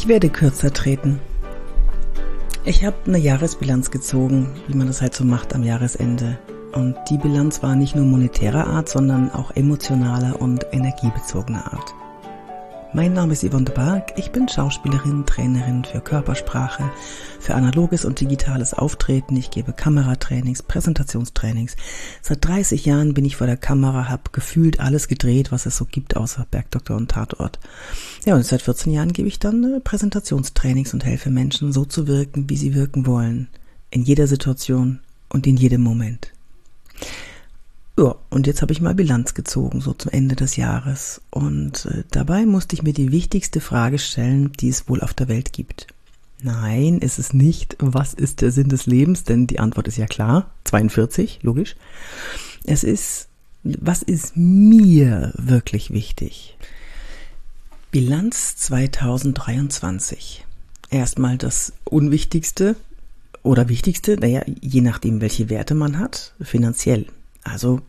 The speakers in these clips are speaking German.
Ich werde kürzer treten. Ich habe eine Jahresbilanz gezogen, wie man das halt so macht am Jahresende. Und die Bilanz war nicht nur monetärer Art, sondern auch emotionaler und energiebezogener Art. Mein Name ist Yvonne de Barg. Ich bin Schauspielerin, Trainerin für Körpersprache, für analoges und digitales Auftreten. Ich gebe Kameratrainings, Präsentationstrainings. Seit 30 Jahren bin ich vor der Kamera, habe gefühlt alles gedreht, was es so gibt, außer Bergdoktor und Tatort. Ja, und seit 14 Jahren gebe ich dann äh, Präsentationstrainings und helfe Menschen, so zu wirken, wie sie wirken wollen. In jeder Situation und in jedem Moment. Ja, und jetzt habe ich mal Bilanz gezogen, so zum Ende des Jahres. Und äh, dabei musste ich mir die wichtigste Frage stellen, die es wohl auf der Welt gibt. Nein, ist es nicht, was ist der Sinn des Lebens? Denn die Antwort ist ja klar, 42, logisch. Es ist, was ist mir wirklich wichtig? Bilanz 2023. Erstmal das Unwichtigste oder Wichtigste, naja, je nachdem, welche Werte man hat, finanziell. Also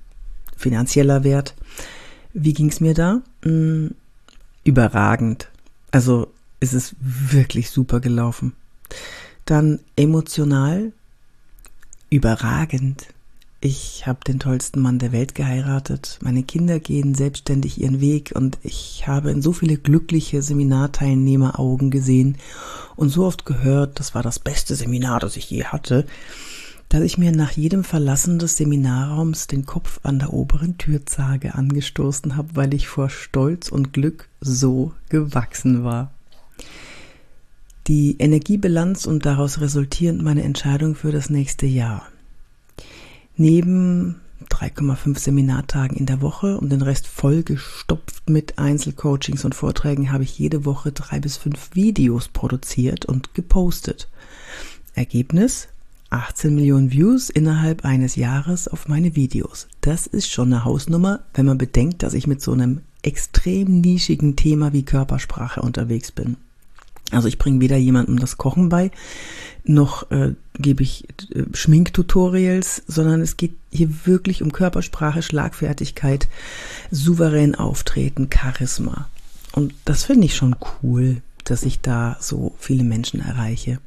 finanzieller Wert. Wie ging's mir da? Hm, überragend. Also ist es wirklich super gelaufen. Dann emotional überragend. Ich habe den tollsten Mann der Welt geheiratet. Meine Kinder gehen selbstständig ihren Weg und ich habe in so viele glückliche Seminarteilnehmeraugen gesehen und so oft gehört, das war das beste Seminar, das ich je hatte dass ich mir nach jedem Verlassen des Seminarraums den Kopf an der oberen Türzage angestoßen habe, weil ich vor Stolz und Glück so gewachsen war. Die Energiebilanz und daraus resultierend meine Entscheidung für das nächste Jahr. Neben 3,5 Seminartagen in der Woche und den Rest vollgestopft mit Einzelcoachings und Vorträgen habe ich jede Woche drei bis fünf Videos produziert und gepostet. Ergebnis 18 Millionen Views innerhalb eines Jahres auf meine Videos. Das ist schon eine Hausnummer, wenn man bedenkt, dass ich mit so einem extrem nischigen Thema wie Körpersprache unterwegs bin. Also ich bringe weder jemandem das Kochen bei, noch äh, gebe ich äh, Schminktutorials, sondern es geht hier wirklich um Körpersprache, Schlagfertigkeit, souverän auftreten, Charisma. Und das finde ich schon cool, dass ich da so viele Menschen erreiche.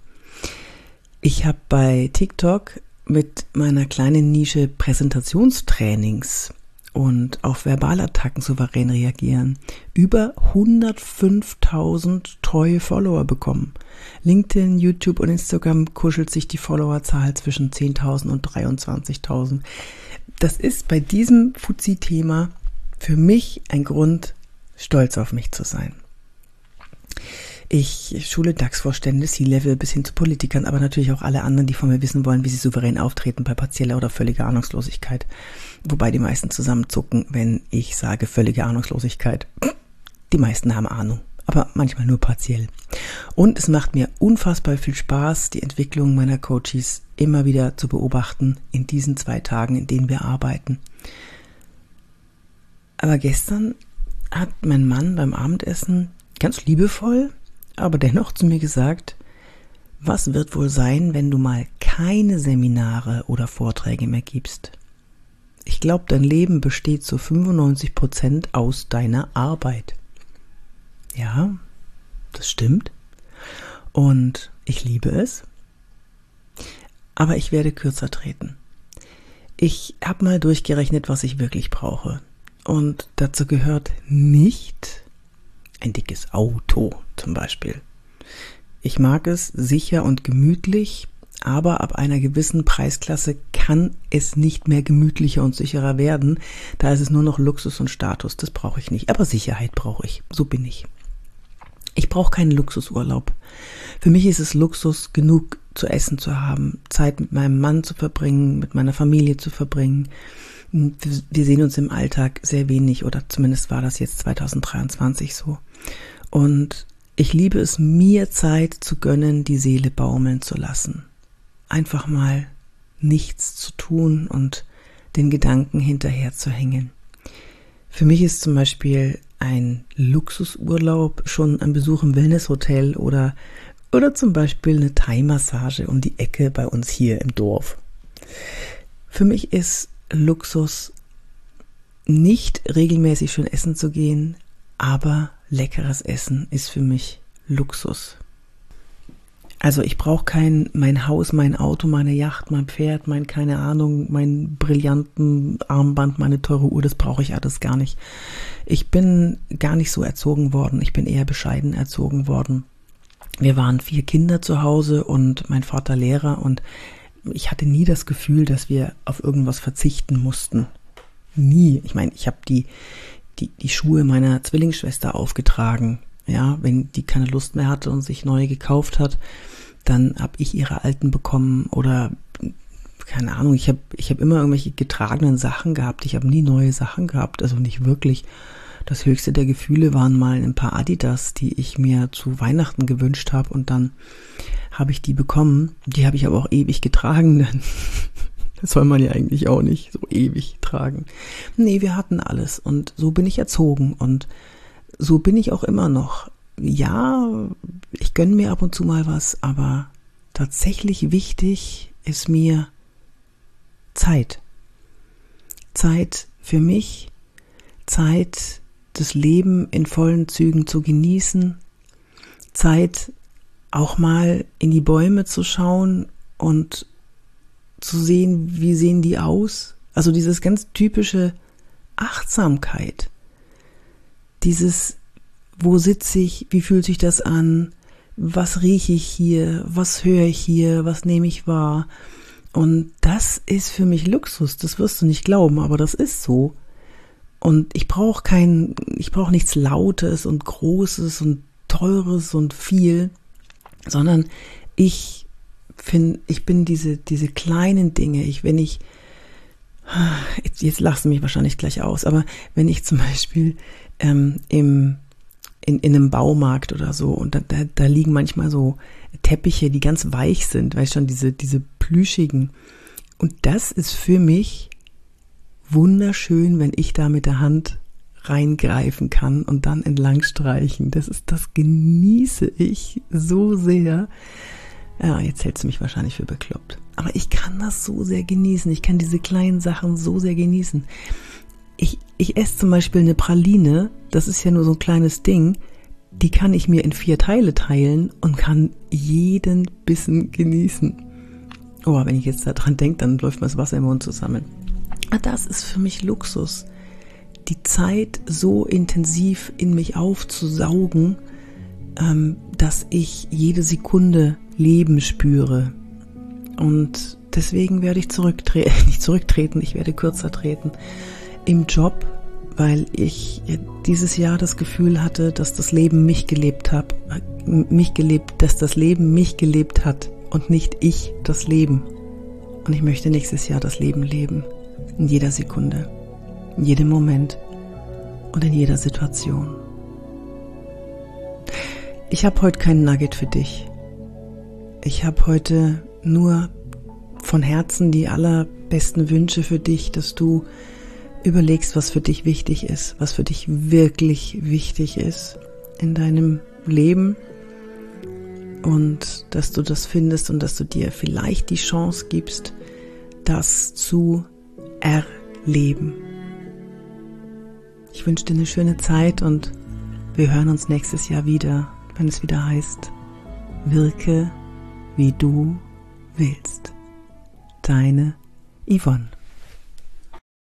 Ich habe bei TikTok mit meiner kleinen Nische Präsentationstrainings und auf Verbalattacken souverän reagieren über 105.000 treue Follower bekommen. LinkedIn, YouTube und Instagram kuschelt sich die Followerzahl zwischen 10.000 und 23.000. Das ist bei diesem Fuzzi-Thema für mich ein Grund, stolz auf mich zu sein. Ich schule DAX-Vorstände, C-Level bis hin zu Politikern, aber natürlich auch alle anderen, die von mir wissen wollen, wie sie souverän auftreten bei partieller oder völliger Ahnungslosigkeit. Wobei die meisten zusammenzucken, wenn ich sage völlige Ahnungslosigkeit. Die meisten haben Ahnung, aber manchmal nur partiell. Und es macht mir unfassbar viel Spaß, die Entwicklung meiner Coaches immer wieder zu beobachten in diesen zwei Tagen, in denen wir arbeiten. Aber gestern hat mein Mann beim Abendessen ganz liebevoll aber dennoch zu mir gesagt, was wird wohl sein, wenn du mal keine Seminare oder Vorträge mehr gibst? Ich glaube, dein Leben besteht zu 95 Prozent aus deiner Arbeit. Ja, das stimmt. Und ich liebe es. Aber ich werde kürzer treten. Ich habe mal durchgerechnet, was ich wirklich brauche. Und dazu gehört nicht ein dickes Auto zum Beispiel. Ich mag es sicher und gemütlich, aber ab einer gewissen Preisklasse kann es nicht mehr gemütlicher und sicherer werden. Da ist es nur noch Luxus und Status. Das brauche ich nicht. Aber Sicherheit brauche ich. So bin ich. Ich brauche keinen Luxusurlaub. Für mich ist es Luxus, genug zu essen zu haben, Zeit mit meinem Mann zu verbringen, mit meiner Familie zu verbringen, wir sehen uns im Alltag sehr wenig oder zumindest war das jetzt 2023 so. Und ich liebe es, mir Zeit zu gönnen, die Seele baumeln zu lassen. Einfach mal nichts zu tun und den Gedanken hinterher zu hängen. Für mich ist zum Beispiel ein Luxusurlaub schon ein Besuch im Wellnesshotel oder, oder zum Beispiel eine Thai-Massage um die Ecke bei uns hier im Dorf. Für mich ist Luxus, nicht regelmäßig schön essen zu gehen, aber leckeres Essen ist für mich Luxus. Also ich brauche kein mein Haus, mein Auto, meine Yacht, mein Pferd, mein keine Ahnung, mein brillanten Armband, meine teure Uhr, das brauche ich alles gar nicht. Ich bin gar nicht so erzogen worden, ich bin eher bescheiden erzogen worden. Wir waren vier Kinder zu Hause und mein Vater Lehrer und ich hatte nie das Gefühl, dass wir auf irgendwas verzichten mussten. Nie. Ich meine, ich habe die, die, die Schuhe meiner Zwillingsschwester aufgetragen. Ja, wenn die keine Lust mehr hatte und sich neue gekauft hat, dann habe ich ihre alten bekommen oder keine Ahnung, ich habe ich hab immer irgendwelche getragenen Sachen gehabt. Ich habe nie neue Sachen gehabt, also nicht wirklich. Das höchste der Gefühle waren mal ein paar Adidas, die ich mir zu Weihnachten gewünscht habe und dann habe ich die bekommen. Die habe ich aber auch ewig getragen, denn das soll man ja eigentlich auch nicht so ewig tragen. Nee, wir hatten alles und so bin ich erzogen und so bin ich auch immer noch ja, ich gönne mir ab und zu mal was, aber tatsächlich wichtig ist mir Zeit. Zeit für mich, Zeit, das Leben in vollen Zügen zu genießen, Zeit, auch mal in die Bäume zu schauen und zu sehen, wie sehen die aus. Also dieses ganz typische Achtsamkeit, dieses wo sitze ich, wie fühlt sich das an, was rieche ich hier, was höre ich hier, was nehme ich wahr. Und das ist für mich Luxus, das wirst du nicht glauben, aber das ist so. Und ich brauche kein, ich brauche nichts Lautes und Großes und Teures und viel, sondern ich finde, ich bin diese, diese kleinen Dinge. Ich, wenn ich, jetzt, jetzt lassen mich wahrscheinlich gleich aus, aber wenn ich zum Beispiel ähm, im in, in einem Baumarkt oder so und da, da, da liegen manchmal so Teppiche, die ganz weich sind, weißt schon, diese, diese plüschigen. Und das ist für mich wunderschön, wenn ich da mit der Hand reingreifen kann und dann entlang streichen. Das ist, das genieße ich so sehr. Ja, jetzt hältst du mich wahrscheinlich für bekloppt. Aber ich kann das so sehr genießen. Ich kann diese kleinen Sachen so sehr genießen. Ich, ich esse zum Beispiel eine Praline, das ist ja nur so ein kleines Ding, die kann ich mir in vier Teile teilen und kann jeden Bissen genießen. Oh, wenn ich jetzt daran denke, dann läuft mir das Wasser im Mund zusammen. Ah, das ist für mich Luxus. Die Zeit so intensiv in mich aufzusaugen, ähm, dass ich jede Sekunde Leben spüre. Und deswegen werde ich zurücktreten, nicht zurücktreten, ich werde kürzer treten im Job, weil ich dieses Jahr das Gefühl hatte, dass das Leben mich gelebt hat, mich gelebt, dass das Leben mich gelebt hat und nicht ich das Leben. Und ich möchte nächstes Jahr das Leben leben. In jeder Sekunde, in jedem Moment und in jeder Situation. Ich habe heute keinen Nugget für dich. Ich habe heute nur von Herzen die allerbesten Wünsche für dich, dass du überlegst, was für dich wichtig ist, was für dich wirklich wichtig ist in deinem Leben und dass du das findest und dass du dir vielleicht die Chance gibst, das zu erleben. Ich wünsche dir eine schöne Zeit und wir hören uns nächstes Jahr wieder, wenn es wieder heißt, wirke wie du willst. Deine Yvonne.